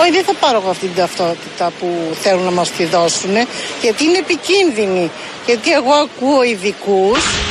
Όχι, δεν θα πάρω εγώ αυτή την ταυτότητα που θέλουν να μας τη δώσουν, γιατί είναι επικίνδυνη. Γιατί εγώ ακούω ειδικούς.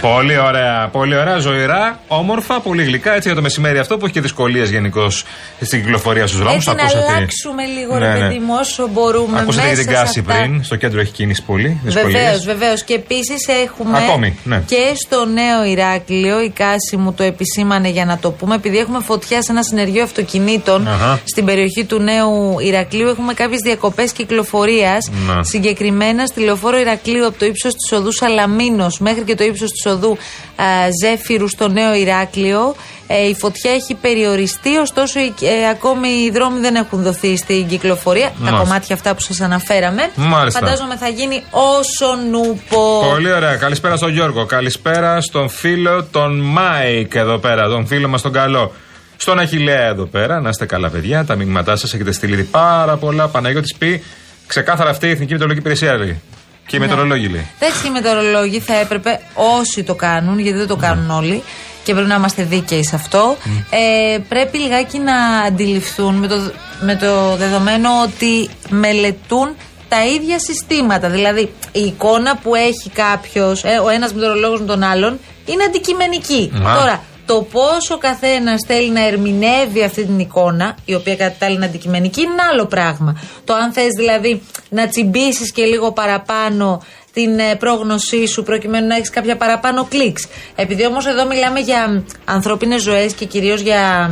Πολύ ωραία, πολύ ωραία, ζωηρά, όμορφα, πολύ γλυκά. Έτσι για το μεσημέρι αυτό που έχει και δυσκολίες γενικώς στην κυκλοφορία στους δρόμους. Έτσι να αλλάξουμε λίγο, ναι, ρε παιδί μου, όσο μπορούμε. Ακούσατε για την κάση πριν. Στο κέντρο έχει κίνηση πολύ. Βεβαίως, βεβαίως. Και επίσης έχουμε. Ακόμη, ναι. Και στο νέο Ηράκλειο, η κάση μου το επισήμανε για να το πούμε, επειδή έχουμε φωτιά σε ένα συνεργείο αυτοκινήτων στην περιοχή του νέου Ηρακλείου. Έχουμε κάποιες διακοπές κυκλοφορίας. Συγκεκριμένα στη λεωφόρο Ηρακλείου από το ύψος της οδού Σαλαμίνος μέχρι και το ύψος της οδού ε, Ζέφυρου στο Νέο Ηράκλειο. Ε, η φωτιά έχει περιοριστεί, ωστόσο ε, ακόμη οι δρόμοι δεν έχουν δοθεί στην κυκλοφορία. Τα κομμάτια αυτά που σας αναφέραμε. Μάλιστα. Φαντάζομαι θα γίνει όσον ούπω. Πολύ ωραία. Καλησπέρα στον Γιώργο. Καλησπέρα στον φίλο τον Μάικ εδώ πέρα. Τον φίλο μας τον καλό. Στον Αχιλλέα εδώ πέρα. Να είστε καλά, παιδιά. Τα μηνύματά σας έχετε στείλει πάρα πολλά. Παναγιώτης πει ξεκάθαρα αυτή η Εθνική Μετεωρολογική Υπηρεσία. Και οι ναι. μετεωρολόγοι λέει. Εντάξει, οι μετεωρολόγοι θα έπρεπε όσοι το κάνουν, γιατί δεν το ναι. κάνουν όλοι και πρέπει να είμαστε δίκαιοι σε αυτό. Ε, πρέπει λιγάκι να αντιληφθούν με το, με το δεδομένο ότι μελετούν τα ίδια συστήματα. Δηλαδή, η εικόνα που έχει κάποιος, ε, ο ένας μετεωρολόγος με τον άλλον, είναι αντικειμενική. Τώρα, το πόσο ο καθένας θέλει να ερμηνεύει αυτή την εικόνα, η οποία κατά τα είναι αντικειμενική, είναι άλλο πράγμα. Το αν θες δηλαδή να τσιμπήσεις και λίγο παραπάνω την ε, πρόγνωσή σου προκειμένου να έχεις κάποια παραπάνω κλικς. Επειδή όμως εδώ μιλάμε για ανθρώπινες ζωές και κυρίως για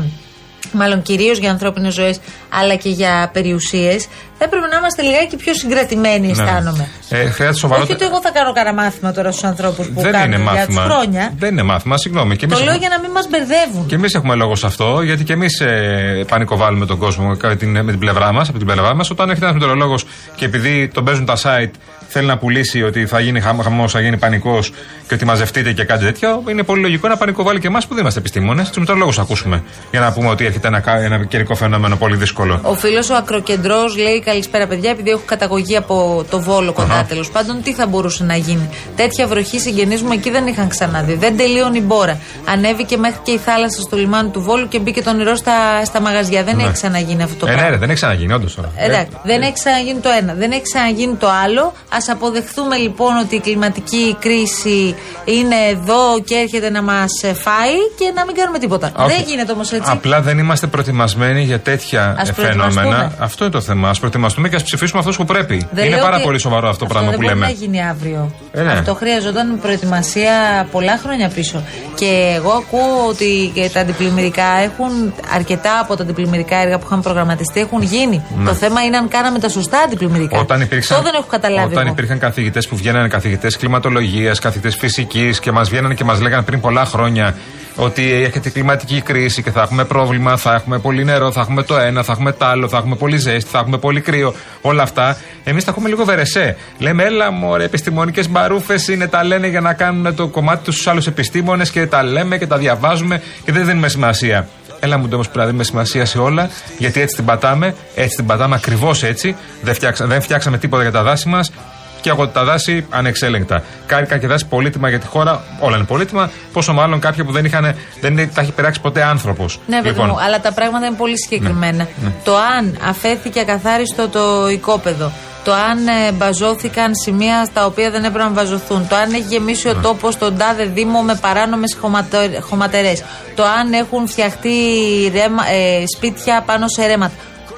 μάλλον κυρίως για ανθρώπινες ζωές, αλλά και για περιουσίες, θα έπρεπε να είμαστε λιγάκι πιο συγκρατημένοι, ναι. αισθάνομαι. Ε, χρειάζεται σοβαρότητα. Όχι ότι εγώ θα κάνω κανένα μάθημα τώρα στους ανθρώπους που δεν κάνουν είναι για μάθημα. χρόνια. Δεν είναι μάθημα, συγγνώμη. Και το λέω έχουμε... για να μην μας μπερδεύουν. Και εμείς έχουμε λόγο σε αυτό, γιατί και εμείς ε, πανικοβάλλουμε τον κόσμο με την, με την πλευρά μας. Από την πλευρά μας, όταν έχει ένας μετεωρολόγος και επειδή τον παίζουν τα site θέλει να πουλήσει ότι θα γίνει χαμός, θα γίνει πανικός και ότι μαζευτείτε και κάτι τέτοιο, είναι πολύ λογικό να πανικοβάλει και εμάς που δεν είμαστε επιστήμονες. Τους μετρολόγου ακούσουμε για να πούμε ότι έρχεται ένα, ένα καιρικό φαινόμενο πολύ δύσκολο. Ο φίλος ο Ακροκεντρός λέει: Καλησπέρα, παιδιά, επειδή έχω καταγωγή από το Βόλο κοντά τέλος πάντων, τι θα μπορούσε να γίνει. Τέτοια βροχή συγγενείς μου εκεί δεν είχαν ξαναδεί. Δεν τελείωνε η μπόρα. Ανέβηκε μέχρι και η θάλασσα στο λιμάνι του Βόλου και μπήκε το νερό στα, στα μαγαζιά. Δεν ναι. έχει ξαναγίνει αυτό το ε, ναι, πράγμα. Ναι, δεν έχει ξαναγίνει, όντως. Εντάξει, ε, δεν έχει ξαναγίνει το ένα. Δεν έχει ξαναγίνει το άλλο. Α αποδεχθούμε λοιπόν ότι η κλιματική κρίση είναι εδώ και έρχεται να μας φάει και να μην κάνουμε τίποτα. Δεν γίνεται όμως έτσι. Απλά δεν είμαστε προετοιμασμένοι για τέτοια ας φαινόμενα. Αυτό είναι το θέμα. Α προετοιμαστούμε και ας ψηφίσουμε αυτούς που πρέπει. Δεν είναι πάρα πολύ σοβαρό αυτό το πράγμα που λέμε. Δεν μπορεί να γίνει αύριο. Ε, ναι. Αυτό χρειαζόταν προετοιμασία πολλά χρόνια πίσω. Και εγώ ακούω ότι και τα αντιπλημμυρικά έχουν αρκετά από τα αντιπλημμυρικά έργα που είχαν προγραμματιστεί έχουν γίνει. Ναι. Το θέμα είναι αν κάναμε τα σωστά αντιπλημμυρικά. Όταν υπήρξαν, Αυτό δεν έχω καταλάβει. Όταν υπήρχαν καθηγητές που βγαίνανε καθηγητές κλιματολογίας, καθηγητές φυσικής και μας βγαίνανε και μας λέγανε πριν πολλά χρόνια ότι έρχεται κλιματική κρίση και θα έχουμε πρόβλημα, θα έχουμε πολύ νερό, θα έχουμε το ένα, θα έχουμε το άλλο, θα έχουμε πολύ ζέστη, θα έχουμε πολύ κρύο. Όλα αυτά. Εμείς τα έχουμε λίγο βερεσέ. Λέμε, έλα μωρέ, επιστημονικές μπαρούφες είναι, τα λένε για να κάνουν το κομμάτι τους στους άλλους επιστήμονες και τα λέμε και τα διαβάζουμε και δεν δίνουμε σημασία. Έλα μου όμω πρέπει να δίνουμε σημασία σε όλα, γιατί έτσι την πατάμε, έτσι την πατάμε ακριβώς έτσι. Δεν, φτιάξα, δεν φτιάξαμε τίποτα για τα δάση μας και από τα δάση ανεξέλεγκτα. Κάρικα και δάση πολύτιμα για τη χώρα, όλα είναι πολύτιμα. Πόσο μάλλον κάποια που δεν, είχαν, δεν τα έχει περάξει ποτέ άνθρωπος. Ναι, βέβαια λοιπόν. μου, αλλά τα πράγματα είναι πολύ συγκεκριμένα. Ναι, ναι. Το αν αφέθηκε ακαθάριστο το οικόπεδο, το αν ε, μπαζώθηκαν σημεία στα οποία δεν έπρεπε να μπαζωθούν, το αν έχει γεμίσει ο ναι. τόπος στον τάδε Δήμο με παράνομες χωματερές, το αν έχουν φτιαχτεί ρέμα, ε, σπίτια πάνω σε ρέματα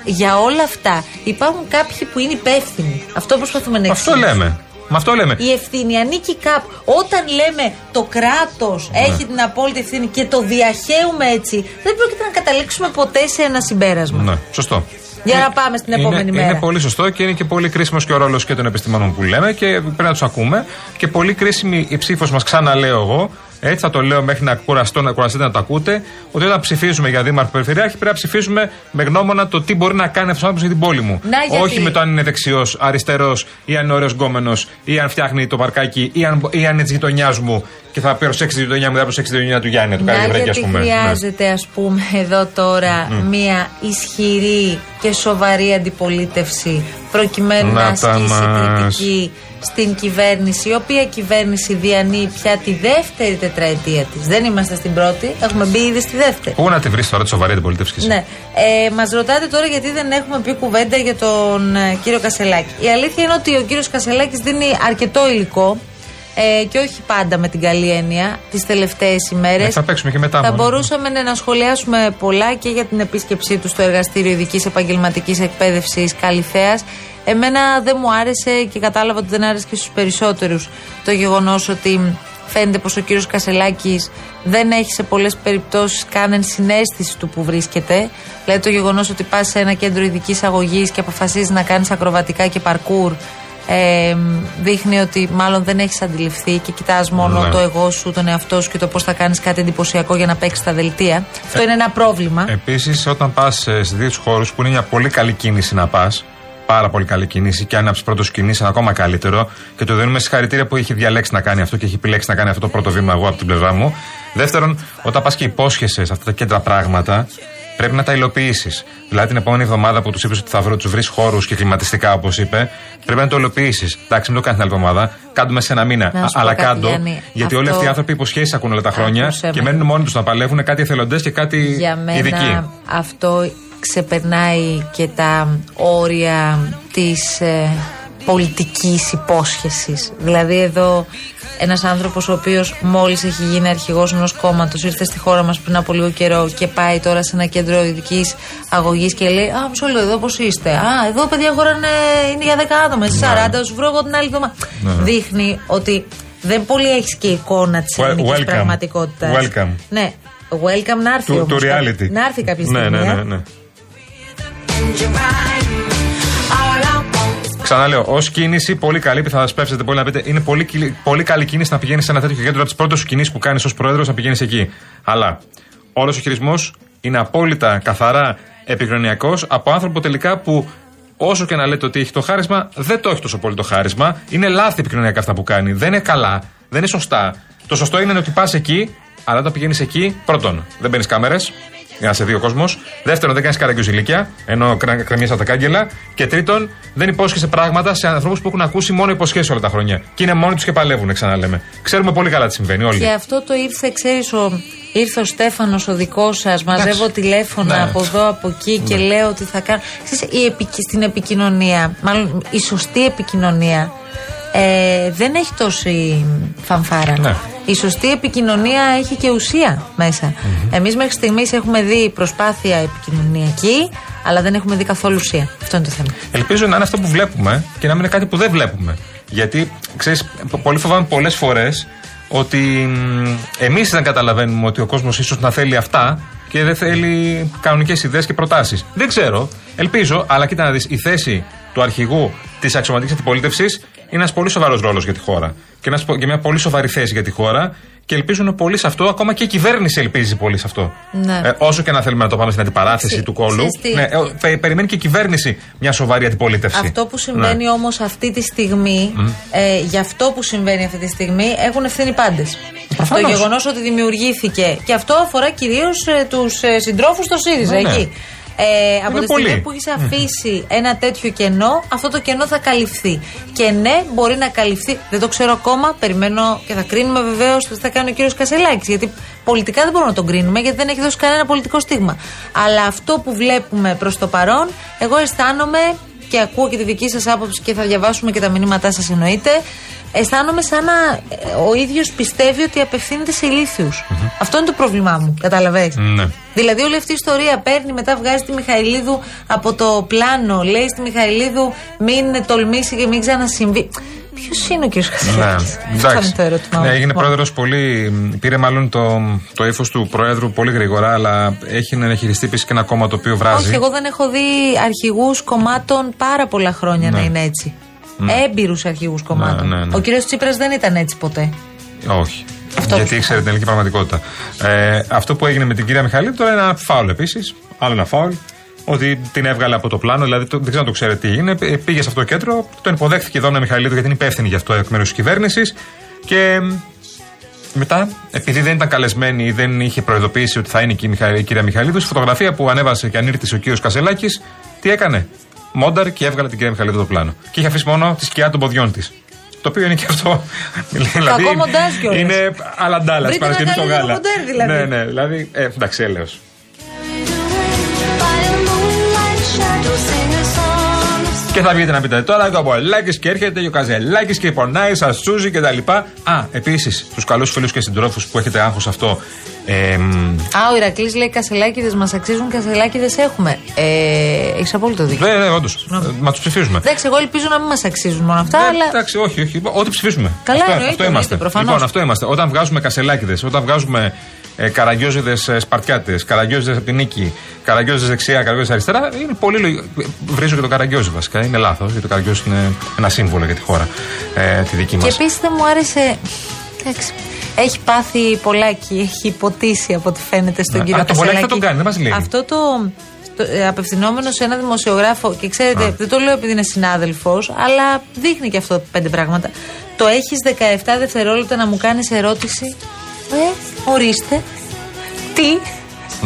για όλα αυτά υπάρχουν κάποιοι που είναι υπεύθυνοι. Αυτό προσπαθούμε να εξηγήσουμε. Αυτό λέμε. Με αυτό λέμε. Η ευθύνη ανήκει κάπου. Όταν λέμε το κράτος ναι. έχει την απόλυτη ευθύνη και το διαχέουμε έτσι, δεν πρόκειται να καταλήξουμε ποτέ σε ένα συμπέρασμα. Ναι, σωστό. Για να πάμε στην επόμενη είναι, μέρα. Είναι πολύ σωστό και είναι και πολύ κρίσιμος και ο ρόλος και των επιστημόνων που λέμε και πρέπει να τους ακούμε. Και πολύ κρίσιμη η ψήφος μας, ξαναλέω εγώ, έτσι θα το λέω μέχρι να κουραστώ, να κουραστείτε να το ακούτε, ότι όταν ψηφίζουμε για Δήμαρχο Περιφερειάρχη πρέπει να ψηφίσουμε με γνώμονα το τι μπορεί να κάνει αυτός ο άνθρωπος για την πόλη μου. Όχι με το αν είναι δεξιός, αριστερός ή αν είναι ωραίος γκόμενος ή αν φτιάχνει το παρκάκι ή αν, ή αν είναι της γειτονιάς μου και θα προσέξει της γειτονιάς μου, δεν θα προσέξει της γειτονιάς του Γιάννη, του κάνει βρέκια, ας πούμε. Χρειάζεται, ας πούμε, εδώ τώρα μία ισχυρή και σοβαρή αντιπολίτευση προκειμένου να, να ασκήσει κριτική στην κυβέρνηση, η οποία κυβέρνηση διανύει πια τη δεύτερη τετραετία της. Δεν είμαστε στην πρώτη, έχουμε μπει ήδη στη δεύτερη. Πού να τη βρεις τώρα τη σοβαρή αντιπολίτευση, Ναι. Ε, Μας ρωτάτε τώρα γιατί δεν έχουμε πει κουβέντα για τον ε, κύριο Κασελάκη. Η αλήθεια είναι ότι ο κύριος Κασελάκης δίνει αρκετό υλικό ε, και όχι πάντα με την καλή έννοια τις τελευταίες ημέρες. Ε, θα παίξουμε και μετά. Θα μπορούσαμε ναι, να σχολιάσουμε πολλά και για την επίσκεψή τους στο εργαστήριο ειδικής επαγγελματικής εκπαίδευσης Καλυθέας. Εμένα δεν μου άρεσε και κατάλαβα ότι δεν άρεσε και στους περισσότερους το γεγονός ότι φαίνεται πως ο κύριος Κασελάκης δεν έχει σε πολλές περιπτώσεις καν συνέστηση του που βρίσκεται. Δηλαδή το γεγονός ότι πας σε ένα κέντρο ειδικής αγωγής και αποφασίζεις να κάνεις ακροβατικά και παρκούρ ε, δείχνει ότι μάλλον δεν έχεις αντιληφθεί και κοιτάς μόνο ναι. το εγώ σου, τον εαυτό σου και το πώς θα κάνεις κάτι εντυπωσιακό για να παίξεις τα δελτία. Αυτό είναι ένα πρόβλημα. Επίσης, όταν πας σε δύο χώρους που είναι μια πολύ καλή κίνηση να πας, πάρα πολύ καλή κίνηση και αν από του πρώτου κινήσει είναι ακόμα καλύτερο. Και το δίνουμε συγχαρητήρια που έχει διαλέξει να κάνει αυτό και έχει επιλέξει να κάνει αυτό το πρώτο βήμα εγώ από την πλευρά μου. Δεύτερον, όταν πας και υπόσχεσαι σε αυτά τα κέντρα πράγματα, πρέπει να τα υλοποιήσεις. Δηλαδή την επόμενη εβδομάδα που τους είπες ότι θα βρω, τους βρεις χώρους και κλιματιστικά, όπως είπε, πρέπει να το υλοποιήσεις. Εντάξει, μην το κάνεις την άλλη εβδομάδα, κάντο σε ένα μήνα. αλλά κάντο, γιατί αυτό... όλοι αυτοί οι άνθρωποι υποσχέσει ακούν όλα τα χρόνια και μένουν μόνοι τους να παλεύουν κάτι εθελοντές και κάτι Για μένα ειδικοί. Αυτό ξεπερνάει και τα όρια της ε, πολιτικής υπόσχεσης. Δηλαδή εδώ ένας άνθρωπος ο οποίος μόλις έχει γίνει αρχηγός ενός κόμματος, ήρθε στη χώρα μας πριν από λίγο καιρό και πάει τώρα σε ένα κέντρο ειδικής αγωγής και λέει Α, μισό λεπτό, εδώ πώς είστε; Α, εδώ παιδιά χώρα είναι, είναι για 10 άτομα. Εσείς 40, σου βρω εγώ την άλλη εβδομάδα. Ναι. Δείχνει ότι δεν πολύ έχεις και εικόνα της ελληνικής πραγματικότητας. Welcome. Ναι, welcome να έρθει. Το, το reality. Να έρθει κάποια στιγμή. Ναι, ναι, ναι. ναι. Ξαναλέω, ως κίνηση, πολύ καλή, θα σας πέψετε πολύ να πείτε. Είναι πολύ, πολύ καλή κίνηση να πηγαίνει σε ένα τέτοιο κέντρο από τις πρώτες κινήσεις που κάνεις ως πρόεδρος να πηγαίνεις εκεί. Αλλά όλος ο χειρισμός είναι απόλυτα καθαρά επικοινωνιακός από άνθρωπο τελικά που όσο και να λέτε ότι έχει το χάρισμα, δεν το έχει τόσο πολύ το χάρισμα. Είναι λάθη επικοινωνιακά αυτά που κάνει. Δεν είναι καλά. Δεν είναι σωστά. Το σωστό είναι ότι πας εκεί, αλλά όταν πηγαίνεις εκεί, πρώτον, δεν μπαίνει κάμερες, για να σε δει ο κόσμος. Δεύτερον, δεν κάνεις καραγκιουζιλίκια, ενώ κρεμιέσαι τα κάγκελα. Και τρίτον, δεν υπόσχεσαι πράγματα σε ανθρώπους που έχουν ακούσει μόνο υποσχέσεις όλα τα χρόνια. Και είναι μόνοι τους και παλεύουν, ξαναλέμε. Ξέρουμε πολύ καλά τι συμβαίνει όλοι. Και αυτό το ήρθε, ξέρεις, ο, ήρθε ο Στέφανος ο δικός σας. Μαζεύω τηλέφωνα ναι. από εδώ, από εκεί και ναι. λέω ότι θα κάνω. Ξέρεις, η στην επικοινωνία, μάλλον η σωστή επικοινωνία ε, δεν έχει τόση φανφάρα. Ναι. Η σωστή επικοινωνία έχει και ουσία μέσα. Mm-hmm. Εμείς μέχρι στιγμής έχουμε δει προσπάθεια επικοινωνιακή, αλλά δεν έχουμε δει καθόλου ουσία. Αυτό είναι το θέμα. Ελπίζω να είναι αυτό που βλέπουμε και να μην είναι κάτι που δεν βλέπουμε. Γιατί, ξέρεις, πολύ φοβάμαι πολλές φορές ότι εμείς δεν καταλαβαίνουμε ότι ο κόσμος ίσως να θέλει αυτά και δεν θέλει κανονικές ιδέες και προτάσεις. Δεν ξέρω. Ελπίζω, αλλά κοίτα να δεις, η θέση του αρχηγού της αξιωματικής αντιπολίτευσης είναι ένας πολύ σοβαρός ρόλος για τη χώρα. Και, ένας, και μια πολύ σοβαρή θέση για τη χώρα. Και ελπίζουν πολύ σε αυτό, ακόμα και η κυβέρνηση ελπίζει πολύ σε αυτό. Ναι. Ε, όσο και να θέλουμε να το πάμε στην αντιπαράθεση Ξε- του κόλου. ξέρεις τι. Ναι, ε, πε- περιμένει και η κυβέρνηση μια σοβαρή αντιπολίτευση. Αυτό που συμβαίνει Ναι. όμως αυτή τη στιγμή, ε, για αυτό που συμβαίνει αυτή τη στιγμή, έχουν ευθύνη πάντες. Το Προφανώς. γεγονός ότι δημιουργήθηκε. Και αυτό αφορά κυρίως ε, τους ε, συντρόφους στο ΣΥΡΙΖΑ, Ναι, ναι. εκεί. Ε, από Είναι τη στιγμή πολλοί. που έχει αφήσει ένα τέτοιο κενό, αυτό το κενό θα καλυφθεί. Και ναι, μπορεί να καλυφθεί. Δεν το ξέρω ακόμα. Περιμένω και θα κρίνουμε βεβαίως τι θα κάνει ο κύριος Κασελάκης. Γιατί πολιτικά δεν μπορούμε να τον κρίνουμε, γιατί δεν έχει δώσει κανένα πολιτικό στίγμα. Αλλά αυτό που βλέπουμε προς το παρόν, εγώ αισθάνομαι και ακούω και τη δική σας άποψη και θα διαβάσουμε και τα μηνύματά σας εννοείται. Αισθάνομαι σαν να ε, ο ίδιος πιστεύει ότι απευθύνεται σε ηλίθιους. Αυτό είναι το πρόβλημά μου. Καταλαβαίνεις. Ναι. Δηλαδή όλη αυτή η ιστορία παίρνει, μετά βγάζει τη Μιχαηλίδου από το πλάνο. Λέει στη Μιχαηλίδου μην τολμήσει και μην ξανασυμβεί. Ποιος είναι ο κ. Ναι, Χασιλάκη. Αυτό εντάξει. είναι το ερώτημα. Ναι, μου. έγινε Λοιπόν. πρόεδρος πολύ. Πήρε μάλλον το, το ύφος του πρόεδρου πολύ γρήγορα, αλλά έχει να χειριστεί επίσης και ένα κόμμα το οποίο βράζει. Όχι, εγώ δεν έχω δει αρχηγούς κομμάτων πάρα πολλά χρόνια να είναι έτσι. Ναι. Έμπειρους αρχηγούς κομμάτων. ναι, ναι. Ο κ. Τσίπρας δεν ήταν έτσι ποτέ. Όχι. Αυτό Γιατί που- ήξερε την ελληνική πραγματικότητα. Ε, αυτό που έγινε με την κυρία Μιχαλή τώρα είναι ένα φάουλ επίσης. Άλλο ένα φάουλ. Ότι την έβγαλε από το πλάνο, δηλαδή το, δεν ξέρω αν το ξέρετε τι έγινε. Ε, Πήγε σε αυτό το κέντρο, τον υποδέχθηκε η Δόνα Μιχαλίδου γιατί είναι υπεύθυνη γι' αυτό εκ μέρους της κυβέρνησης. Και μ, μετά, επειδή δεν ήταν καλεσμένη ή δεν είχε προειδοποιήσει ότι θα είναι εκεί η, Μιχα... η κυρία Μιχαλίδου, στη φωτογραφία που ανέβασε και ανήρτησε ο κύριος Κασελάκης, τι έκανε; Μόνταρ και έβγαλε την κυρία Μιχαλίδου το πλάνο. Και είχε αφήσει μόνο τη σκιά των ποδιών της. Το οποίο είναι και αυτό. δηλαδή, μοντάζ κιόλας. Είναι αλαντάλας Βρείτε Παρασκευή ένα στο καλύτερο γάλα. μοντέρ, δηλαδή. Ναι, ναι, δηλαδή. Ε, εντάξει, έλεος. Και θα βγείτε να πείτε τώρα και ο Πολάκη και έρχεται και ο Καζελάκης και πονάει, σα τσούζει κτλ. Α, επίσης, στου καλούς φίλους και συντρόφους που έχετε άγχος αυτό. Ε, μ, Α, ο Ηρακλής λέει Κασελάκηδε μας αξίζουν, Κασελάκηδε έχουμε. Ε, Έχεις απόλυτο δίκιο. ναι, ναι, όντως. Μα τους ψηφίζουμε. Εντάξει, εγώ ελπίζω να μην μας αξίζουν μόνο αυτά, Ε, αλλά. Εντάξει, όχι, όχι. Ό,τι ψηφίσουμε. Καλά, αυτό, εννοείται, αυτό είμαστε. εννοείται, προφανώς. Λοιπόν, αυτό είμαστε. Όταν βγάζουμε κασελάκιδες, όταν βγάζουμε ε, καραγκιόζιδε σπαρτιάτες, καραγκιόζιδε από την νίκη, καραγκιόζιδε δεξιά, καραγκιόζιδε αριστερά, είναι πολύ λογικό. Βρίζω και το καραγκιόζι βασικά. Είναι λάθος, γιατί το καραγκιόζι είναι ένα σύμβολο για τη χώρα ε, τη δική μας. Και επίσης δεν μου άρεσε. Εντάξει. Έχει πάθει πολλάκι, έχει υποτίσει από ό,τι φαίνεται στον Ναι. κύριο Α, το πολλάκι θα Κασελάκη. τον κάνει, δεν μας λέει. Αυτό το. το ε, απευθυνόμενο σε ένα δημοσιογράφο, και ξέρετε, Α. δεν το λέω επειδή είναι συνάδελφος, αλλά δείχνει και αυτό πέντε πράγματα. Το έχεις 17 δευτερόλεπτα να μου κάνεις ερώτηση. Ε, ορίστε. Τι;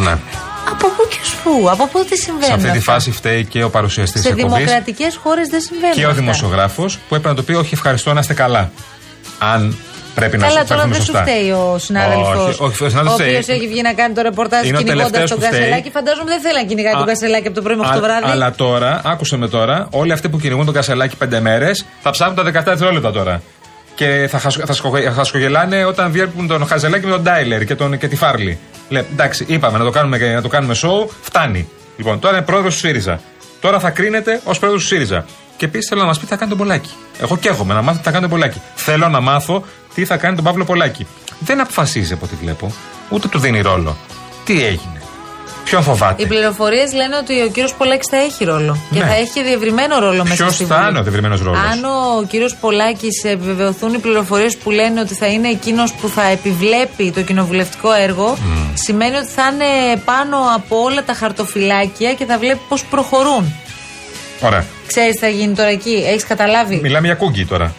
Ναι. Από πού και ως πού, από πού τι συμβαίνει. Σε αυτή τη αυτά; φάση φταίει και ο παρουσιαστής της Σε εκπομπής δημοκρατικές χώρες δεν συμβαίνουν. και ο αυτά. δημοσιογράφος που έπρεπε να το πει: Όχι, ευχαριστώ να είστε καλά. Αν πρέπει να Καλά, σου τώρα φέρουμε δεν σου σωστά. φταίει ο συνάδελφος. Όχι, όχι, ο ο συνάδελφος οποίος φταίει. έχει βγει να κάνει το ρεπορτάζ Είναι ο κυνηγώντας τελευταίος τον που φταίει. Κασελάκη. Φαντάζομαι δεν θέλει να κυνηγάει τον Α, Κασελάκη από το πρωί μέχρι το Α- βράδυ. Αλλά τώρα, άκουσε με τώρα, όλοι αυτοί που κυνηγούν τον Κασελάκη πέντε μέρες θα ψάχνουν τα 17 δευτερόλεπτα τώρα. Και θα, χασ- θα, σκογε- θα σκογελάνε όταν διέρπουν τον Χαζελάκη με τον Ντάιλερ και, τον, και τη Φάρλι. Λέει, εντάξει, είπαμε να το κάνουμε, να το κάνουμε show, φτάνει. Λοιπόν, τώρα είναι πρόεδρος του ΣΥΡΙΖΑ. Τώρα θα κρίνεται ως πρόεδρος του ΣΥΡΙΖΑ. Και επίσης θέλω να μας πει τι θα κάνει τον Πολάκη. Εγώ καίγομαι να μάθω τι θα κάνει τον Πολάκη. Θέλω να μάθω τι θα κάνει τον Παύλο Πολάκη. Δεν αποφασίζει από ό,τι βλέπω, ούτε του δίνει ρόλο. Τι έγινε. Ποιον φοβάται; Οι πληροφορίες λένε ότι ο κύριος Πολάκης θα έχει ρόλο. Και Ναι. θα έχει διευρυμένο ρόλο μέσα Ποιος στη θα Βουλή. είναι ο διευρυμένος ρόλος; Αν ο κύριος Πολάκης επιβεβαιωθούν οι πληροφορίες που λένε ότι θα είναι εκείνος που θα επιβλέπει το κοινοβουλευτικό έργο, σημαίνει ότι θα είναι πάνω από όλα τα χαρτοφυλάκια και θα βλέπει πώς προχωρούν. Ωραία. Ξέρεις τι θα γίνει τώρα εκεί, έχεις καταλάβει; Μιλάμε για κούγκι τώρα.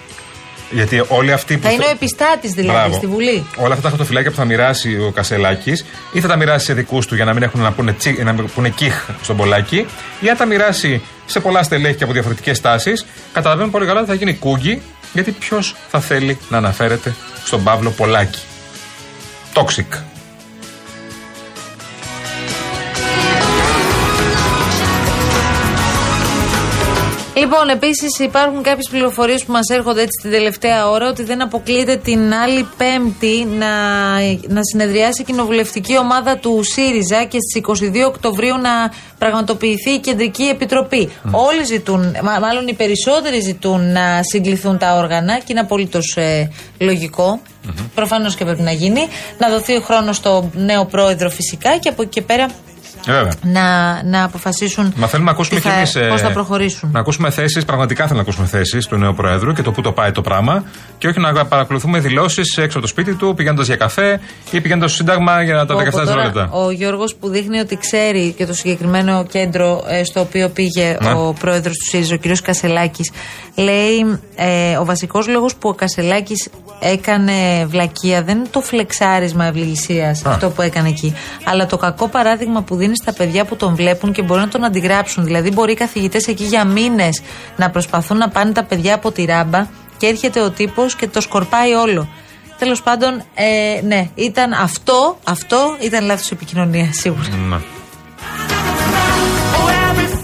Γιατί όλοι αυτοί που. Θα είναι ο επιστάτης δηλαδή Μπράβο. στη Βουλή. Όλα αυτά τα χαρτοφυλάκια που θα μοιράσει ο Κασελάκης, ή θα τα μοιράσει σε δικούς του για να μην έχουν να πούνε, τσι, να πούνε κιχ στον Πολάκη, ή αν τα μοιράσει σε πολλά στελέχη και από διαφορετικές τάσεις, καταλαβαίνουμε πολύ καλά ότι θα γίνει κούγκι, γιατί ποιος θα θέλει να αναφέρεται στον Παύλο Πολάκη. Toxic. Λοιπόν, επίσης υπάρχουν κάποιες πληροφορίες που μας έρχονται έτσι την τελευταία ώρα ότι δεν αποκλείεται την άλλη Πέμπτη να, να συνεδριάσει η κοινοβουλευτική ομάδα του ΣΥΡΙΖΑ και στις 22 Οκτωβρίου να πραγματοποιηθεί η Κεντρική Επιτροπή. Όλοι ζητούν, μα- μάλλον οι περισσότεροι ζητούν να συγκληθούν τα όργανα και είναι απολύτως λογικό. Προφανώς και πρέπει να γίνει. Να δοθεί ο χρόνος στο νέο πρόεδρο φυσικά και από εκεί και πέρα Ε, βέβαια. Να, να αποφασίσουν Μα θέλουμε να ακούσουμε τι κι θα- εμείς. πώς θα προχωρήσουν. Να ακούσουμε θέσεις, πραγματικά θέλουμε να ακούσουμε θέσεις του νέου Προέδρου και το πού το πάει το πράγμα. Και όχι να παρακολουθούμε δηλώσεις έξω από το σπίτι του, πηγαίνοντας για καφέ ή πηγαίνοντας στο Σύνταγμα για τα 17 Πω, πω, τώρα, δευτερόλεπτα. Ο Γιώργος που δείχνει ότι ξέρει και το συγκεκριμένο κέντρο ε, στο οποίο πήγε Ναι. ο πρόεδρος του ΣΥΡΙΖΑ, ο κ. Κασελάκης, λέει ε, ο βασικός λόγος που ο Κασελάκης έκανε βλακεία δεν είναι το φλεξάρισμα ευληγησίας αυτό που έκανε εκεί, αλλά το κακό παράδειγμα που δίνει στα παιδιά που τον βλέπουν και μπορεί να τον αντιγράψουν. Δηλαδή μπορεί οι καθηγητές εκεί για μήνες να προσπαθούν να πάνε τα παιδιά από τη ράμπα και έρχεται ο τύπος και το σκορπάει όλο. Τέλος πάντων, ε, ναι, ήταν αυτό, αυτό ήταν λάθος επικοινωνία σίγουρα. Ναι.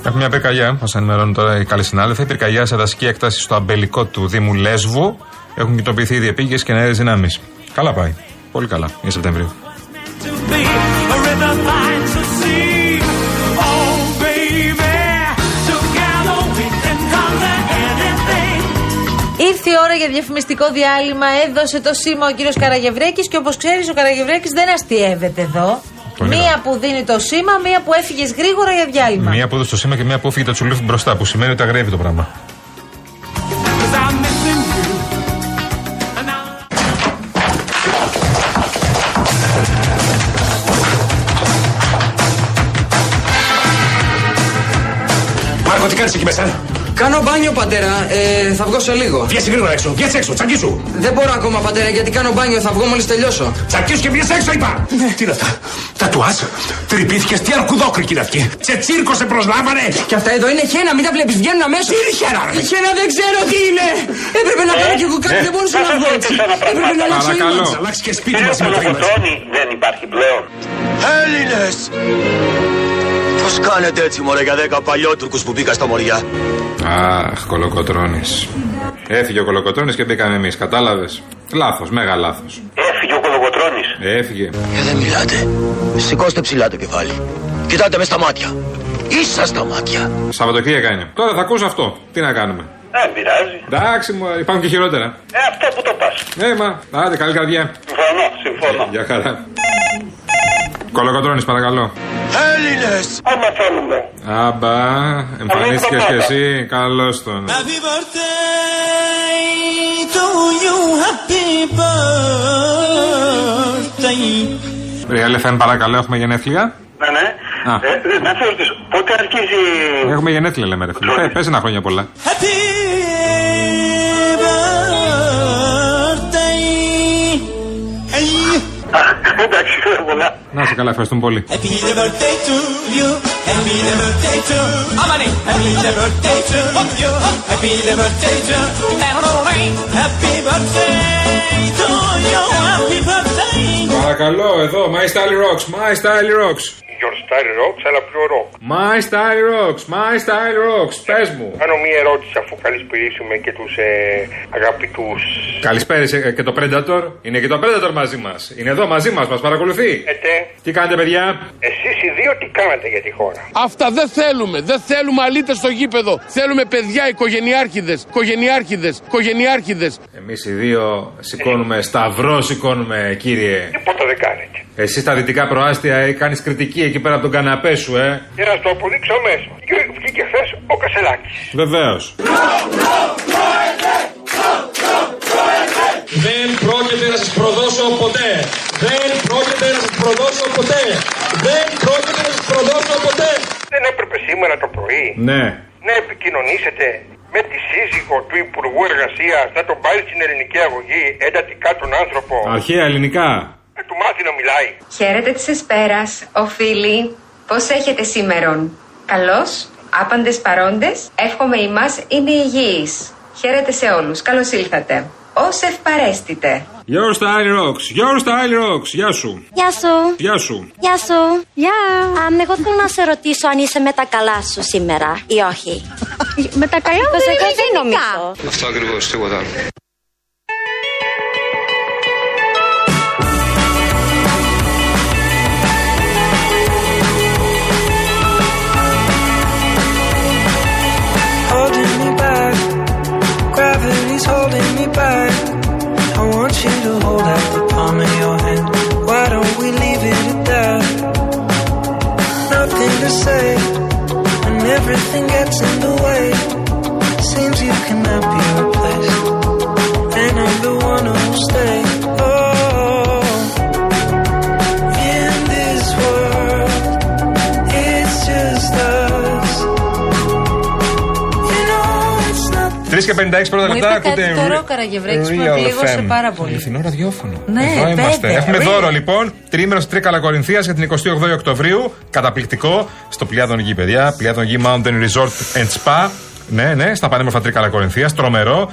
Έχουμε μια πυρκαγιά, μας ενημερώνουν τώρα οι καλοί συνάδελφοι. Πυρκαγιά σε δασική έκταση στο αμπελικό του Δήμου Λέσβου. Έχουν κινητοποιηθεί ήδη επίγειες και νέες δυνάμεις. Καλά πάει. Πολύ καλά για Σεπτέμβριο. Ήρθε η ώρα για διαφημιστικό διάλειμμα. Έδωσε το σήμα ο κύριος Καραγευρέκης και όπως ξέρεις, ο Καραγευρέκης δεν αστείευεται εδώ. Το είδα. μία που δίνει το σήμα, μία που έφυγες γρήγορα για διάλειμμα. Μία που έδωσε το σήμα και μία που έφυγε το τσουλούφι μπροστά, που σημαίνει ότι αγρεύει το πράγμα. 'Cause I'm missing you. And now Μάρκο, τι κάνεις εκεί μέσα. Κάνω μπάνιο, πατέρα. Ε, θα βγω σε λίγο. Βγες γρήγορα έξω, βγες έξω, τσακίσου. Δεν μπορώ ακόμα, πατέρα, γιατί κάνω μπάνιο. Θα βγω μόλι τελειώσω. Τσακίσου και βγες έξω, είπα. Τι είναι αυτά. Τατουάζ. Τρυπήθηκες, τι αρκουδόκρικη είναι αυτή. Σε τσίρκο σε προσλάβανε. Και αυτά εδώ είναι χένα, μην τα βλέπει. Βγαίνουν αμέσω. Τι είναι χένα, ρε. Χένα δεν ξέρω τι είναι. Έπρεπε να κάνω κι εγώ κάτι, δεν μπορούσα να βγω έτσι. Έπρεπε να αλλάξω Παρακαλώ. image. Θα αλλάξει και σπίτι Κύριε μαζί με το είμαστε. Κολοκοτρώνη δεν υπάρχει πλέον. Έλληνες! Πώς κάνετε έτσι μωρέ για δέκα παλιότουρκους που μπήκα στα μωριά; Αχ, κολοκοτρόνη. Έφυγε ο κολοκοτρόνη και μπήκαμε εμείς, κατάλαβες; Λάθος, μέγα λάθος. Έφυγε ο Κολοκοτρώνης. Έφυγε. Και δεν μιλάτε. Σηκώστε ψηλά το κεφάλι. Κοιτάτε μες στα μάτια. Ίσα στα μάτια. Σαββατοκύριακα είναι. Τώρα θα ακούσω αυτό. Τι να κάνουμε. Δεν πειράζει. Εντάξει, μου υπάρχουν και χειρότερα. Ε, αυτό που το πας. Ε, μα, άντε, καλή καρδιά. Συμφωνώ, συμφωνώ. Για χαρά. Κολοκοτρόνη, παρακαλώ. Έλληνες! Άμα θέλουμε. Άμπα, εμφανίστηκες και εσύ. Καλώς τον. Happy birthday to you, happy birthday. Real FM, παρακαλώ, έχουμε γενέθλια; Ναι, ναι. Α. Ε, να σε ρωτήσω, πότε αρχίζει... Έχουμε γενέθλια, λέμε, ρε φίλε. Πε- Πες ένα χρόνια πολλά. Happy birthday. Hey. Α, εντάξει, χρόνια πολλά. Να σε καλά, ευχαριστούμε πολύ. Happy the birthday to you. Happy the birthday to Amani. Happy the birthday to you. Happy the birthday to Happy birthday to you. Happy birthday. Παρακαλώ, εδώ, My Style Rocks, My Style Rocks. Your Style Rocks, αλλά πιο rock. My Style Rocks, My Style Rocks, πες μου. Κάνω μία ερώτηση αφού καλησπερίσουμε και τους ε, αγαπητούς Καλησπέρα σε- και το Predator. Είναι και το Predator μαζί μας. Είναι εδώ μαζί μας, μας παρακολουθεί. ετέ. Τι κάνετε, παιδιά; Εσείς οι δύο τι κάνατε για τη χώρα; Αυτά δεν θέλουμε. Δεν θέλουμε αλήτες στο γήπεδο. Θέλουμε παιδιά, οικογενειάρχηδες, οικογενειάρχηδες, οικογενειάρχηδες. Εμείς οι δύο σηκώνουμε, σταυρό σηκώνουμε, κύριε. Τίποτα δεν κάνετε. Εσύ στα δυτικά προάστια κάνεις κριτική εκεί πέρα από τον καναπέ σου, ε. Και να στο αποδείξω αμέσω. Και βγήκε χθες ο Κασελάκης. Βεβαίως. Δεν πρόκειται να σας προδώσω ποτέ. Δεν πρόκειται να σας προδώσω ποτέ. Δεν πρόκειται να σας προδώσω ποτέ. Δεν έπρεπε σήμερα το πρωί Ναι. να επικοινωνήσετε με τη σύζυγο του Υπουργού Εργασίας να τον πάρει στην ελληνική αγωγή εντατικά τον άνθρωπο. Αρχαία ελληνικά. Να του μάθει να μιλάει. Χαίρετε της Εσπέρας, οφείλει. Πώς έχετε σήμερον; Καλώς, άπαντες παρόντες, εύχομαι ημάς είναι υγιείς. Χαίρετε σε όλους, καλώς ήλθατε. Ως ευπαρέστητε. Your style rocks, your style rocks. Γεια σου. Γεια σου. Γεια σου. Γεια σου. Γεια. εγώ θέλω να σε ρωτήσω αν είσαι με τα καλά σου σήμερα ή όχι. με τα καλά μου δεν είναι νομίζω. Αυτό ακριβώς, τίποτα goodbye. I want you to hold out the palm of your hand. Why don't we leave it at that? Nothing to say, and everything gets in the way. Seems you cannot be replaced, and I'm the one who stays. Και 56 πρώτα Μου λεπτά είπε κάτι ακούτε. τώρα ο Καραγευρέκης που με Real πλήγωσε FM. πάρα πολύ. Αληθινό ραδιόφωνο. Ναι, Εδώ είμαστε. βέβαια, Έχουμε real. δώρο λοιπόν. Τρίμερος στη Τρίκαλα Κορινθία για την 28η Οκτωβρίου. Καταπληκτικό. Στο Πλιάδον Γη, παιδιά. Πλιάδον Γη Mountain Resort and Spa. Ναι, ναι, στα πανέμορφα Τρίκαλα Κορινθία. Τρομερό.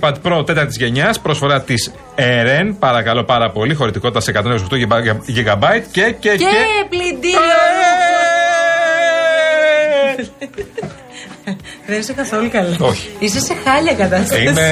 iPad Pro τέταρτης γενιάς. Προσφορά της ERN. Παρακαλώ πάρα πολύ. Χωρητικότητα σε 128 GB. Και, και, και. Και πλυντήριο Δεν είσαι καθόλου καλά. Όχι. Είσαι σε χάλια κατάσταση. Είμαι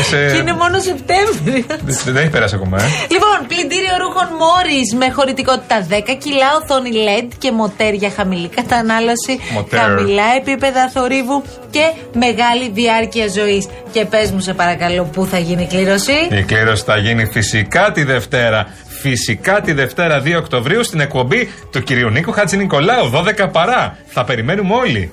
σε- Και είναι μόνο Σεπτέμβριο. Δεν έχει περάσει ακόμα, ε. Λοιπόν, πλυντήριο ρούχων Μόρις με χωρητικότητα 10 κιλά, οθόνη LED και μοτέρ για χαμηλή κατανάλωση, Μοτέρ. χαμηλά επίπεδα θορύβου και μεγάλη διάρκεια ζωής. Και πες μου, σε παρακαλώ, πού θα γίνει η κλήρωση; Η κλήρωση θα γίνει φυσικά τη Δευτέρα. Φυσικά τη Δευτέρα 2 Οκτωβρίου στην εκπομπή του κυρίου Νίκου Χατζη Νικολάου. 12 παρά. Θα περιμένουμε όλοι.